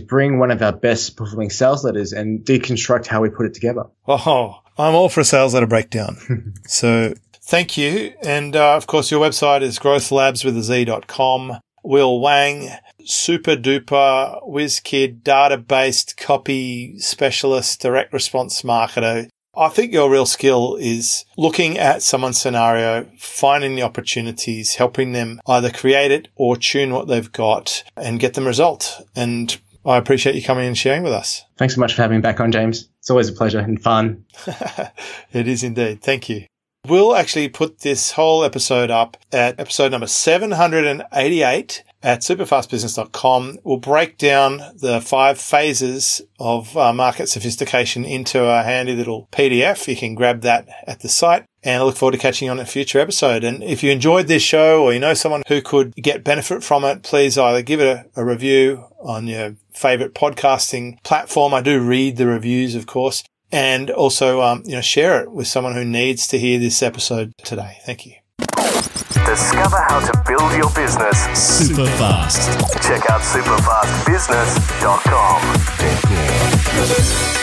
bring one of our best performing sales letters and deconstruct how we put it together. Oh, I'm all for a sales letter breakdown. [laughs] so thank you. And uh, of course, your website is growthlabs with a Z.com. Will Wang, super duper whiz kid, data based copy specialist, direct response marketer. I think your real skill is looking at someone's scenario, finding the opportunities, helping them either create it or tune what they've got and get them result. And I appreciate you coming and sharing with us. Thanks so much for having me back on, James. It's always a pleasure and fun. [laughs] it is indeed. Thank you. We'll actually put this whole episode up at episode number 788 at superfastbusiness.com. We'll break down the five phases of uh, market sophistication into a handy little PDF. You can grab that at the site. And I look forward to catching you on a future episode. And if you enjoyed this show or you know someone who could get benefit from it, please either give it a, a review on your favorite podcasting platform. I do read the reviews, of course and also, um, you know, share it with someone who needs to hear this episode today. Thank you. Discover how to build your business super fast. Check out superfastbusiness.com.